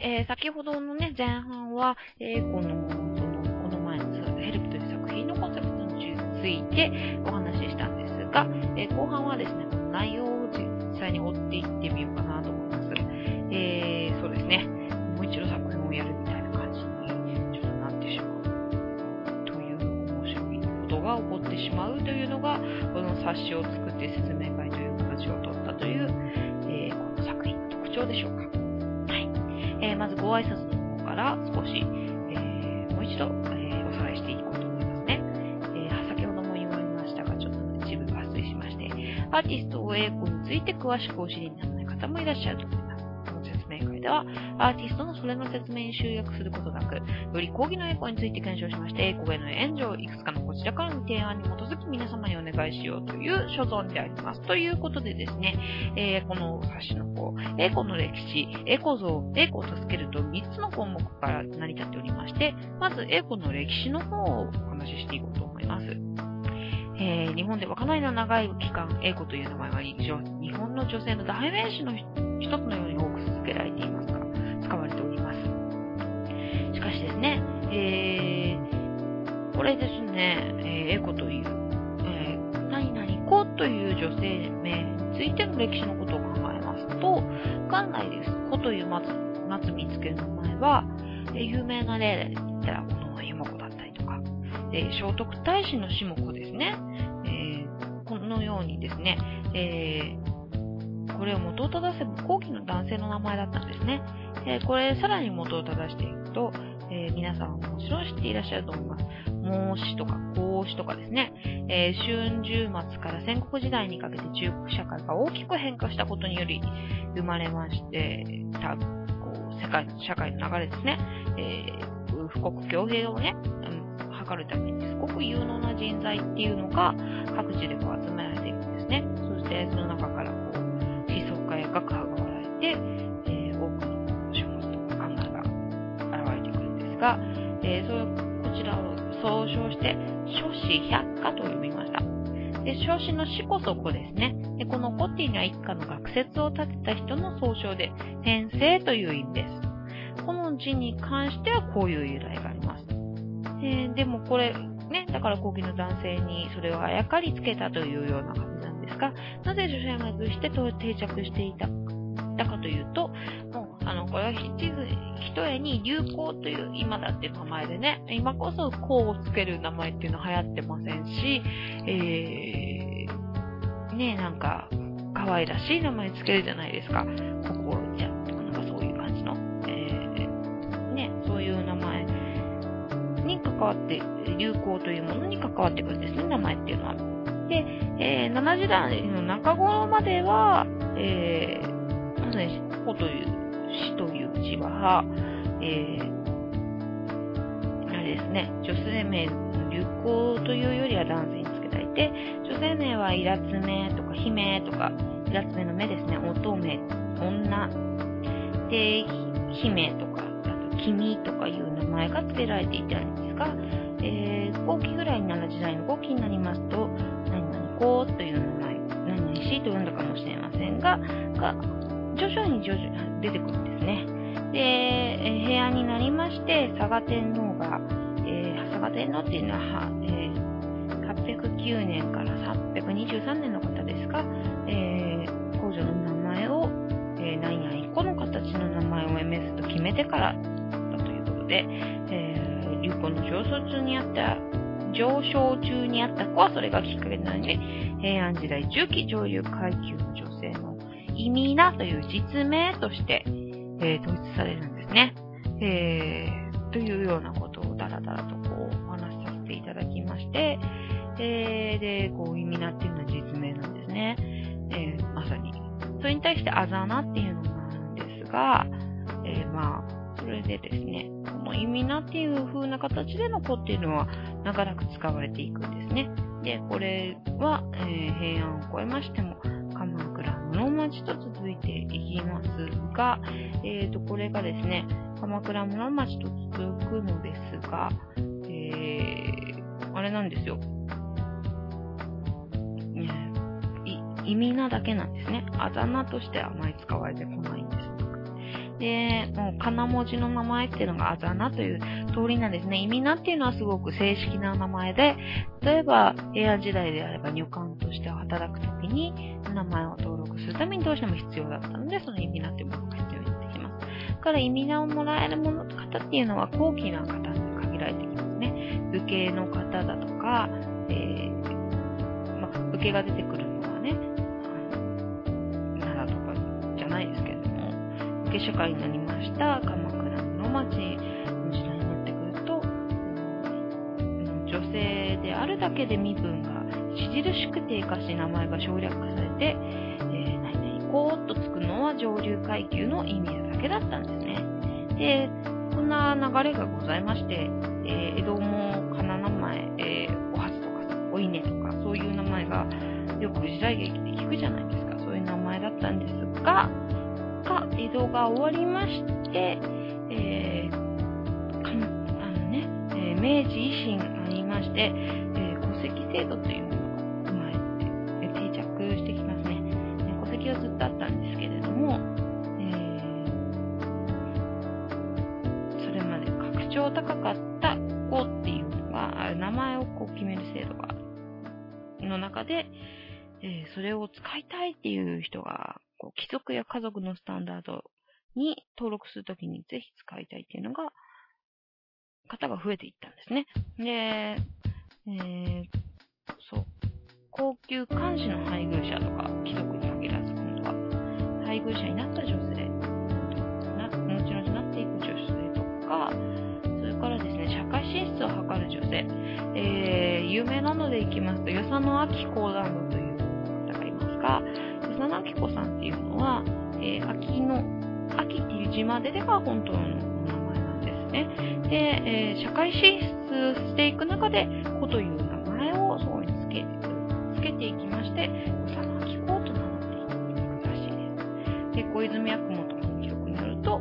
えー、先ほどのね、前半は、えー、この、その、この前のヘルプという作品のコンセプトについてお話ししたんですが、えー、後半はですね、この内容を実際に追っていってみようかなと思います。えー、そうですね、もう一度作品をやるみたいな感じに、ちょっとなってしまう。という面白いことが起こってしまうというのが、この冊子を作って説明会という形を取ったという、えー、この作品の特徴でしょうか。えー、まずご挨拶の方から少し、えー、もう一度、えー、おさらいしていこうと思いますね。えー、先ほども言われましたが、ちょっと一部抜粋しまして、アーティストを英語について詳しくお知りにならない方もいらっしゃると思います。では、アーティストのそれの説明に集約することなく、より講義の英語について検証しまして、英語への援助をいくつかのこちらからの提案に基づき皆様にお願いしようという所存であります。ということでですね、えー、この冊子の方、英語の歴史、英語像、英語を助けると3つの項目から成り立っておりまして、まず英語の歴史の方をお話ししていこうと思います。えー、日本ではかなりの長い期間、英語という名前は日本の女性の代名詞の一つのように多く続けられていますが、使われております。しかしですね、えー、これですね、えー、エコという、えー、何々子という女性名についての歴史のことを考えますと、元来です。子という松、松見つけの名前は、えー、有名な例で言ったら、この湯子だったりとか、え、聖徳太子の下子ですね。ようにですね、えー、これを元を正せば後期の男性の名前だったんですね。えこれさらに元を正していくと、えー、皆さんもちろん知っていらっしゃると思います。孟子とか孔子とかですね、えー、春秋末から戦国時代にかけて中国社会が大きく変化したことにより生まれまして、たこう世界社会の流れですね、えー、富国強兵をね、うん、図るためにすごく有能な人材っていうのが各地でこう集められているんですね。そしてその中からこう思想家や学派が割られて、えー、多くの書物とか考えが現れてくるんですが、えー、そこちらを総称して、書士百科と呼びました。で、書士の死こそ子ですね。でこの子っていうのは一家の学説を立てた人の総称で、先生という意味です。この字に関してはこういう由来があります。えー、でもこれ、ね、だから後期の男性にそれをあやかりつけたというような感じなんですが、なぜ女性がずして定着していただかというと、もう、あの、これは一重に流行という今だって名前でね、今こそこうをつける名前っていうのは流行ってませんし、えー、ねなんか、可愛らしい名前つけるじゃないですか。心ちゃん関わって、流行というものに関わってくるんですね、名前っていうのは。で、えー、7時代の中頃までは、えー、まずね、子という、死という字は、えー、あれですね、女性名の流行というよりは男性につけられて、女性名はイラつめとか姫とか、イラつめの目ですね、乙女、女、で、姫とか、あと君とかいう名前が付けられていたんですが、えー、後期ぐらいに7時代の後期になりますと、何々子という名前、何々しと読んだかもしれませんが、が徐々に徐々に出てくるんですね。で、え平安になりまして、佐賀天皇が、えー、佐賀天皇っていうのは、えー、809年から323年の方ですが、えー、皇女の名前を、えー、何々個の形の名前を MS と決めてからで、えー、流行の上層中にあった上昇中にあった子はそれがきっかけなので、平安時代中期上流階級の女性の意味なという実名として、えー、統一されるんですね。えー、というようなことをだらだらとこうお話しさせていただきまして、えー、で、こう意味なっていうのは実名なんですね。えー、まさに。それに対してあざなっていうのがあるんですが、えー、まあ、それでですね、この意味なっていう風な形での子っていうのは長らく使われていくんですね。で、これは、えー、平安を超えましても、鎌倉室町と続いていきますが、えーと、これがですね、鎌倉室町と続くのですが、えー、あれなんですよ。意味なだけなんですね。あざなとしてあまり使われてこないんです。で、もう、金文字の名前っていうのがあざなという通りなんですね。意味なっていうのはすごく正式な名前で、例えば、平安時代であれば入管として働くときに、名前を登録するためにどうしても必要だったので、その意味なっていうものが必要になってきます。だから意味名をもらえるもの方っていうのは高貴な方に限られてきますね。武家の方だとか、えー、まあ、武家が出てくるのはね、社会になりました鎌倉の町の時代になってくると、女性であるだけで身分が著しく低下し名前が省略されて、えー、何々こうとつくのは上流階級の意味だけだったんですね。で、こんな流れがございまして、えー、江戸もかな名前、えー、おはずとかお稲とか、そういう名前がよく時代劇で聞くじゃないですか。そういう名前だったんですが、が、江戸が終わりまして、えー、かあのね、えー、明治維新がありまして、えー、戸籍制度というのが生まれて、定着してきますね。戸籍はずっとあったんですけれども、えそれまで格調高かった子っていうのが、名前をこう決める制度が、の中で、えー、それを使いたいっていう人が、こう貴族や家族のスタンダードに登録するときにぜひ使いたいっていうのが、方が増えていったんですね。で、えー、そう。高級監視の配偶者とか、貴族に限らず、今度は、配偶者になった女性、な後々なっていく女性とか、それからですね、社会進出を図る女性、えー、有名なのでいきますと、与謝野明子ランえー、秋の、秋っていう字まででが本当のお名前なんですね。で、えー、社会進出していく中で、子という名前をそこにつけつけていきまして、与謝野明子と名乗っていくらしいです。で、小泉八雲とかの記録によると、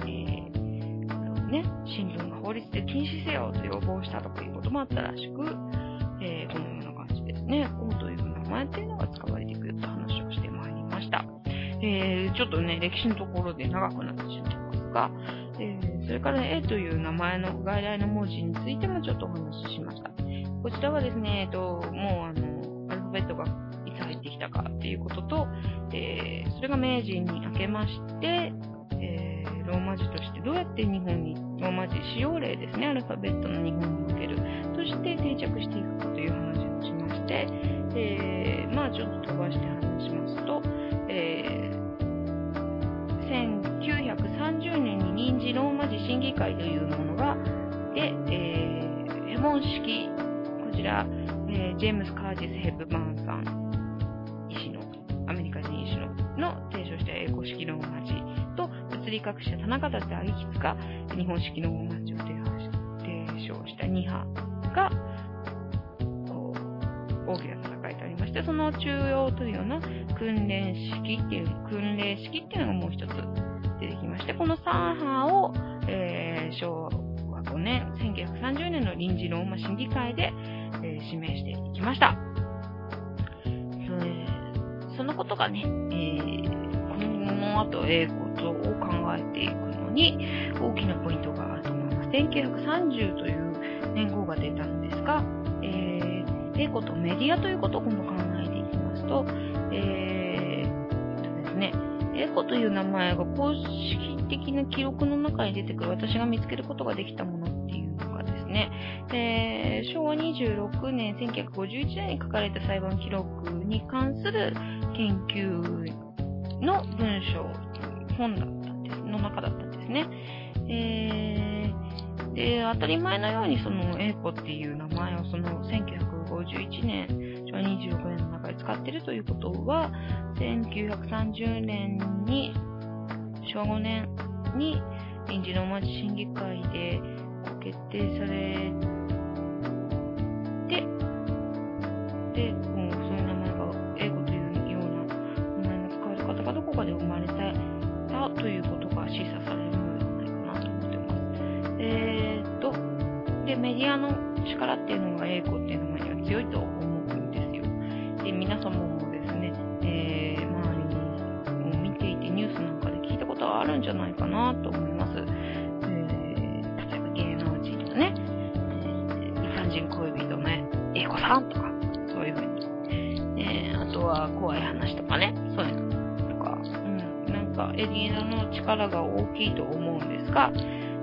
えー、ね、新聞が法律で禁止せよと要望したとかいうこともあったらしく、ちょっとね、歴史のところで長くなってしまいますが、えー、それから、A という名前の外来の文字についてもちょっとお話ししました。こちらはですね、えっと、もうあの、アルファベットがいつ入ってきたかっていうことと、えー、それが明治に明けまして、えー、ローマ字としてどうやって日本に、ローマ字使用例ですね、アルファベットの日本における、として定着していくかという話をしまして、えー、まあちょっと飛ばして話しますと、え臨時ローマ字審議会というものが、で、えー、ヘモン式、こちら、えー、ジェームス・カージス・ヘブバーンさん、医師の、アメリカ人医師の、の提唱した英語式ローマ字と、物理学者田中田大吉が日本式ローマ字を提唱した2派が、こう、大きな戦いとありまして、その中央というような訓練式っていう、訓練式っていうのがもう一つ出てきまして、この3派を、えー、昭和5年、1930年の臨時ローマ審議会で、えー、指名していきました。そのことがね、えー、この後英語とを考えていくのに大きなポイントがあると思います。1930という年号が出たのですが、えー、英語とメディアということを今度考えていきますと、えー、とですね、英語という名前が公式的な記録の中に出てくる私が見つけることができたものっていうのがですね、えー、昭和26年1951年に書かれた裁判記録に関する研究の文章、本だったんです、の中だったんですね。えー、で、当たり前のようにその英子っていう名前をその1951年、ってるということは、1930年に、昭和5年に臨時の町審議会で決定されて、で、人恋人のね、英子さんとか、そういうふうに。えー、あとは怖い話とかね、そういうのとか、うん、なんかエリーナの力が大きいと思うんですが、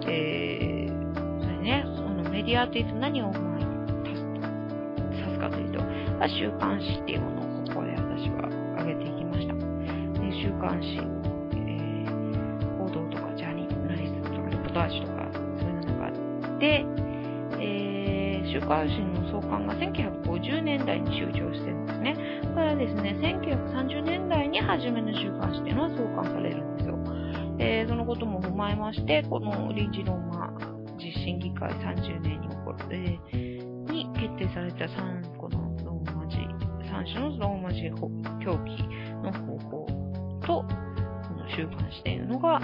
えー、それね、そのメディアというと何を前に指すかというと、週刊誌っていうものをここで私は挙げていきました。で週刊誌、えー、週刊誌の創刊が1950年代に終了してるんですね。これはですね、1930年代に初めの週刊誌っていうのは創刊されるんですよ。えー、そのことも踏まえまして、この臨時ローマ実審議会30年に起こる、えー、に決定された3個の3種のローマ字表記の方法と、この習慣詞というのが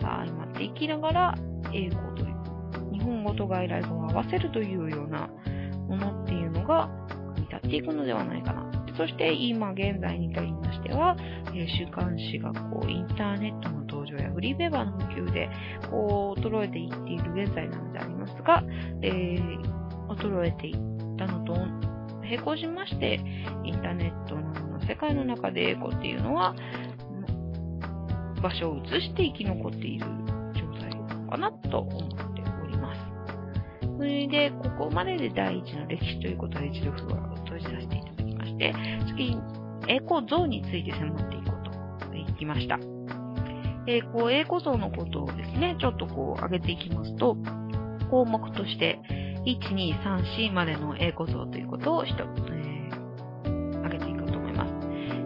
相まっていきながら、英語と、本語と外来語を合わせるというようなものっていうのが組み立っていくのではないかな。そして今現在に至りましては、え週刊誌がこうインターネットの登場やフリーペーパーの普及でこう衰えていっている現在なのでありますが、えー、衰えていったのと並行しまして、インターネットの世界の中でエコっていうのは、場所を移して生き残っている状態なのかなと思っております。それで、ここまでで第一の歴史ということで一度ふわを閉じさせていただきまして、次にエコ像について迫っていこうといきました。えー、こう、エコ像のことをですね、ちょっとこう、上げていきますと、項目として、1、2、3、4までの英語像ということを一つ、えー、挙げていこうと思います。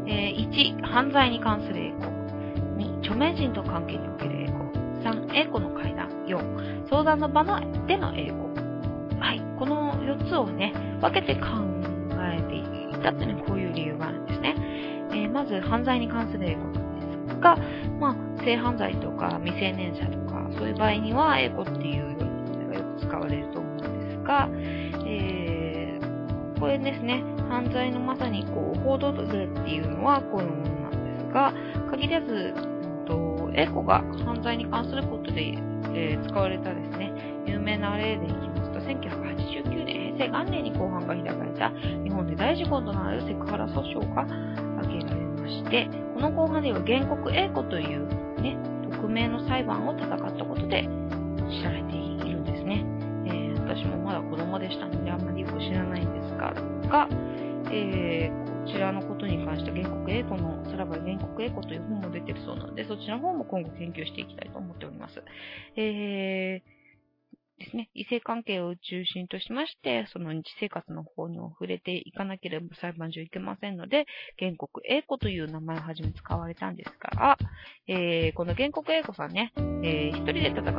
えー、1、犯罪に関する英語。2、著名人と関係における英語。3、英語の会談。4、相談の場のでの英語。はい。この4つをね、分けて考えていたっていうのはこういう理由があるんですね。えー、まず、犯罪に関する英語ですが、まあ、性犯罪とか未成年者とか、そういう場合には、英語っていうようなものがよく使われると思うんですが、えー、これですね、犯罪のまさにこう報道例っていうのはこういうものなんですが、限らず、うんと、エコが犯罪に関することで、えー、使われたですね、有名な例でいきますと、1989年、平成元年に公判が開かれた日本で大事故となるセクハラ訴訟が挙げられまして、この公判では原告 A 子というね、匿名の裁判を戦ったことで知られているんですねえ。私もまだ子供でしたのであんまりよく知らないんですが、がえー、こちらのことに関して原告英語の、さらば原告英語という本も出てるそうなので、そちらの方も今後研究していきたいと思っております。えーですね、異性関係を中心としまして、その日生活の方にも触れていかなければ裁判所いけませんので、原告英子という名前をはじめ使われたんですが、えー、この原告英子さんね、えー、一人で戦った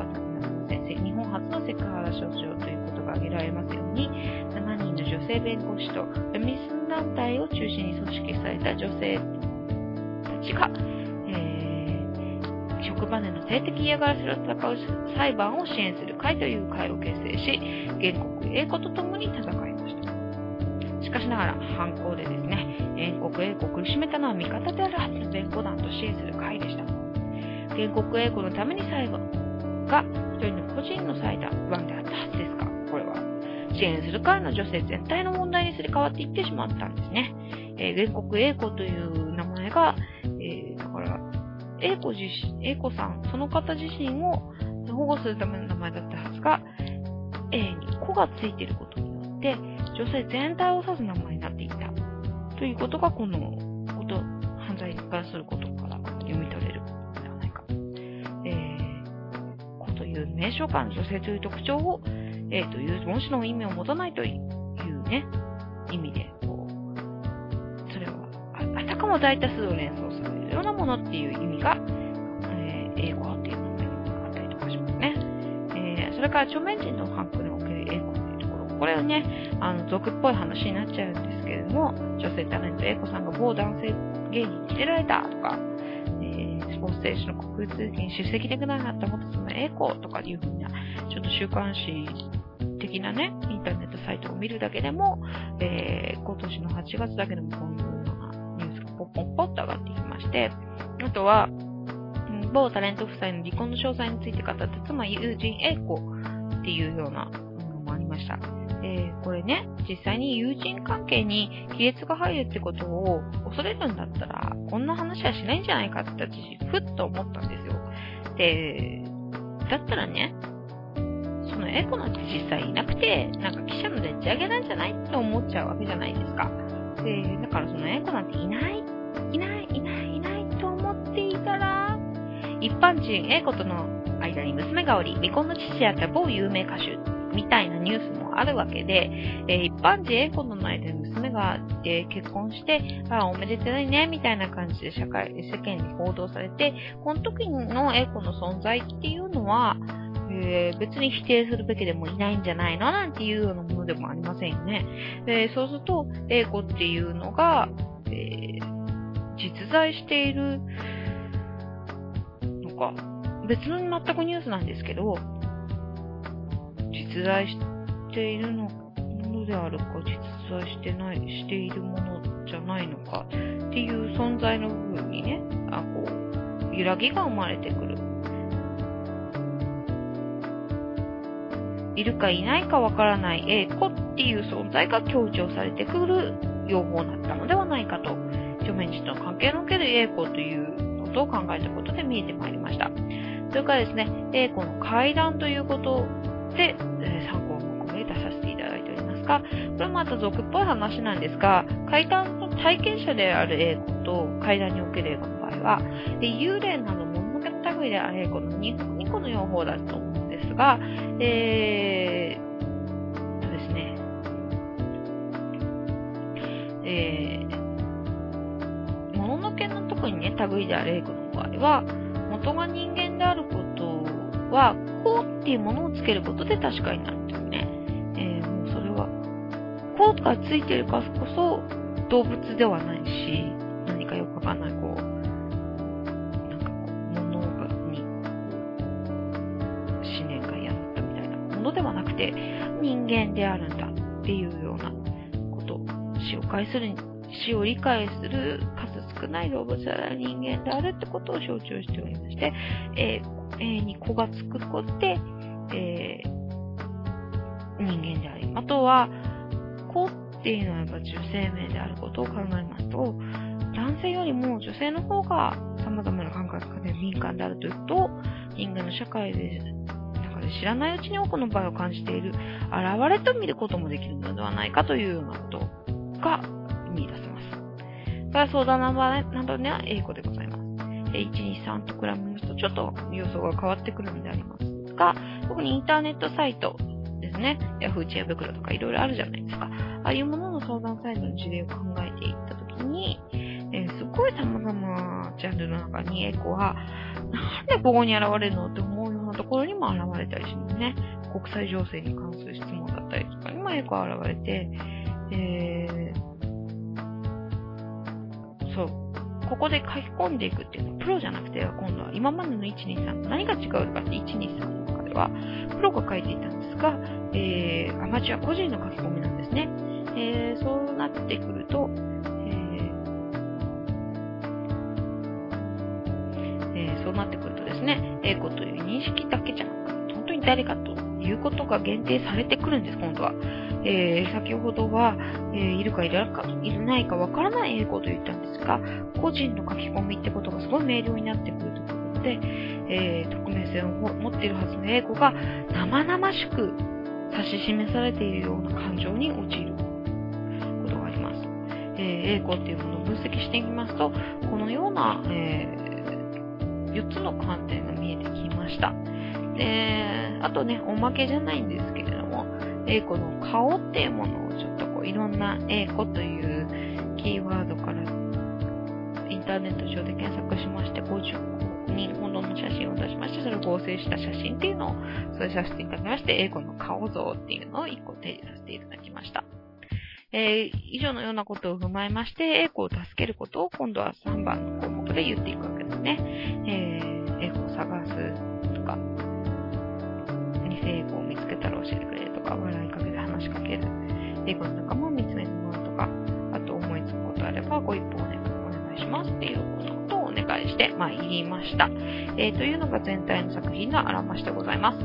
先生、日本初のセクハラ症状ということが挙げられますように、7人の女性弁護士とフェミス団体を中心に組織された女性たちが、職場での性的嫌がらせを戦う裁判を支援する会という会を結成し、原告英子と共に戦いました。しかしながら、犯行でですね、原告英子を苦しめたのは味方であるはずの弁護団と支援する会でした。原告英子のために裁判が一人の個人の裁判であったはずですが、これは支援する会の女性全体の問題にすり替わっていってしまったんですね。えー、原告英子という名前が、A 子自身、A 子さん、その方自身を保護するための名前だったはずが、A に子がついていることによって、女性全体を指す名前になっていた。ということが、このこと、犯罪に関することから読み取れるのではないか。えー、子という名称感の女性という特徴を、A という文字の意味を持たないというね、意味で、こう、それは、あたかも大多数を連想するなものっていう意味が、えー、英語っていうものがあったりとかしますね。えー、それから著名人のハンクにおける英語っていうところ、これはね、あの、俗っぽい話になっちゃうんですけれども、女性タレント英子さんが某男性芸人に捨てられたとか、え、スポーツ選手の国空通勤出席できなかった元その英子とかいうふうな、ちょっと週刊誌的なね、インターネットサイトを見るだけでも、えー、今年の8月だけでもこういうポッポッポッと上がってきまして、あとは、某タレント夫妻の離婚の詳細について語った妻、友人 A 子っていうようなものもありました。えー、これね、実際に友人関係に亀裂が入るってことを恐れるんだったら、こんな話はしないんじゃないかって私、ふっと思ったんですよ。で、だったらね、そのエコなんて実際いなくて、なんか記者のでっち上げなんじゃないって思っちゃうわけじゃないですか。で、だからそのエコなんていない、いない、いない、いないと思っていたら、一般人 A 子との間に娘がおり、離婚の父であった某有名歌手みたいなニュースもあるわけで、えー、一般人 A 子との間に娘が、えー、結婚して、あ、おめでたいね、みたいな感じで社会、世間に報道されて、この時の A 子の存在っていうのは、えー、別に否定するべきでもいないんじゃないの？なんていうようなものでもありませんよね。えー、そうすると、A 子っていうのが、えー、実在しているのか、別の全くニュースなんですけど、実在しているのものであるか、実在してない、しているものじゃないのかっていう存在の部分にね、あこう、揺らぎが生まれてくる。いるかいないかわからない A 子っていう存在が強調されてくる用法だったのではないかと、著名人との関係のおける A 子ということを考えたことで見えてまいりました。それからですね、A 子の階段ということで、え、参考を込め出させていただいておりますが、これもまた俗っぽい話なんですが、階段の体験者である A 子と階段における A 子の場合は、幽霊など物のけの類である A 子の 2, 2個の用法だと思うんですが、えー、類である A 子の場合は、元が人間であることは、こうっていうものをつけることで確かになるんですね。えー、もうそれは、こうがついてるからこそ動物ではないし、何かよくわかんない、こう、なんかこう、物に、思念が宿ったみたいなものではなくて、人間であるんだっていうようなこと、死を介する、死を理解する少ない動物である人間であるってことを象徴しておりまして、えーえに子がつくことで、えー、人間であり、あとは、子っていうのはやっぱ女性名であることを考えますと、男性よりも女性の方が様々な感覚で敏感であるというと、人間の社会で、中で知らないうちに多くの場合を感じている、現れと見ることもできるのではないかというようなことが。それは相談ナンバーなどには英語でございます。123と比べますとちょっと予想が変わってくるのでありますが、特にインターネットサイトですね、Yahoo! 知恵袋とかいろいろあるじゃないですか。ああいうものの相談サイトの事例を考えていったときに、えー、すごい様々なジャンルの中にエコは、なんでここに現れるのって思うようなところにも現れたりしますね。国際情勢に関する質問だったりとかにもエコは現れて、えー、そう。ここで書き込んでいくっていうのは、プロじゃなくて、今度は今までの123と何が違うかって123の中では、プロが書いていたんですが、えー、アマチュア個人の書き込みなんですね。えー、そうなってくると、えー、そうなってくるとですね、英語という認識だけじゃなく、本当に誰かということが限定されてくるんです、今度は。えー、先ほどは、えー、いるかいらかいないかわからない英語と言ったんですが、個人の書き込みってことがすごい明瞭になってくるということで、えー、匿名性を持っているはずの英語が生々しく指し示されているような感情に陥ることがあります。えー、英語っていうものを分析していきますと、このような、えー、4つの観点が見えてきました。で、あとね、おまけじゃないんですけれど、英語の顔っていうものをちょっとこういろんな英語というキーワードからインターネット上で検索しまして、50人ほどの写真を出しまして、それを合成した写真っていうのを添えさせていただきまして、英語の顔像っていうのを1個提示させていただきました。えー、以上のようなことを踏まえまして、英語を助けることを今度は3番の項目で言っていくわけですね。えー、英語を探すとか、偽英語を見つけたら教えてくれしかける、英語の仲間を見つめるものとか、あと思いつくことあればご一報お願いしますっていうことをお願いして、まあ、入りました。えー、というのが全体の作品のあらましでございます。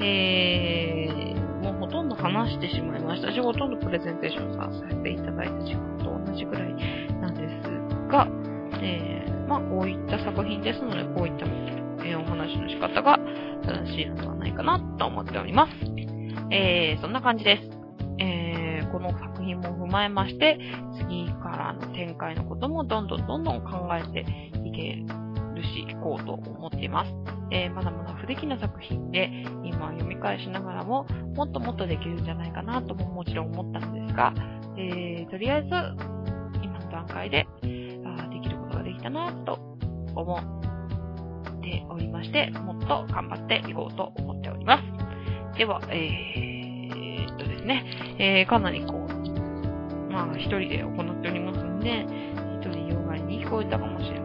えー、もうほとんど話してしまいましたし、ほとんどプレゼンテーションさせていただいた時間と同じぐらいなんですが、えー、まあこういった作品ですので、こういった、え、お話の仕方が正しいのではないかなと思っております。えー、そんな感じです。この作品も踏まえまして、次からの展開のこともどんどんどんどん考えていけるし、いこうと思っています。えー、まだまだ不出来な作品で、今読み返しながらも、もっともっとできるんじゃないかなとももちろん思ったんですが、えー、とりあえず、今の段階で、あできることができたなと思っておりまして、もっと頑張っていこうと思っております。では、えー、とですね、えー、かなりこう、まあ、一人で行っておりますので、一人用外に聞こえたかもしれません。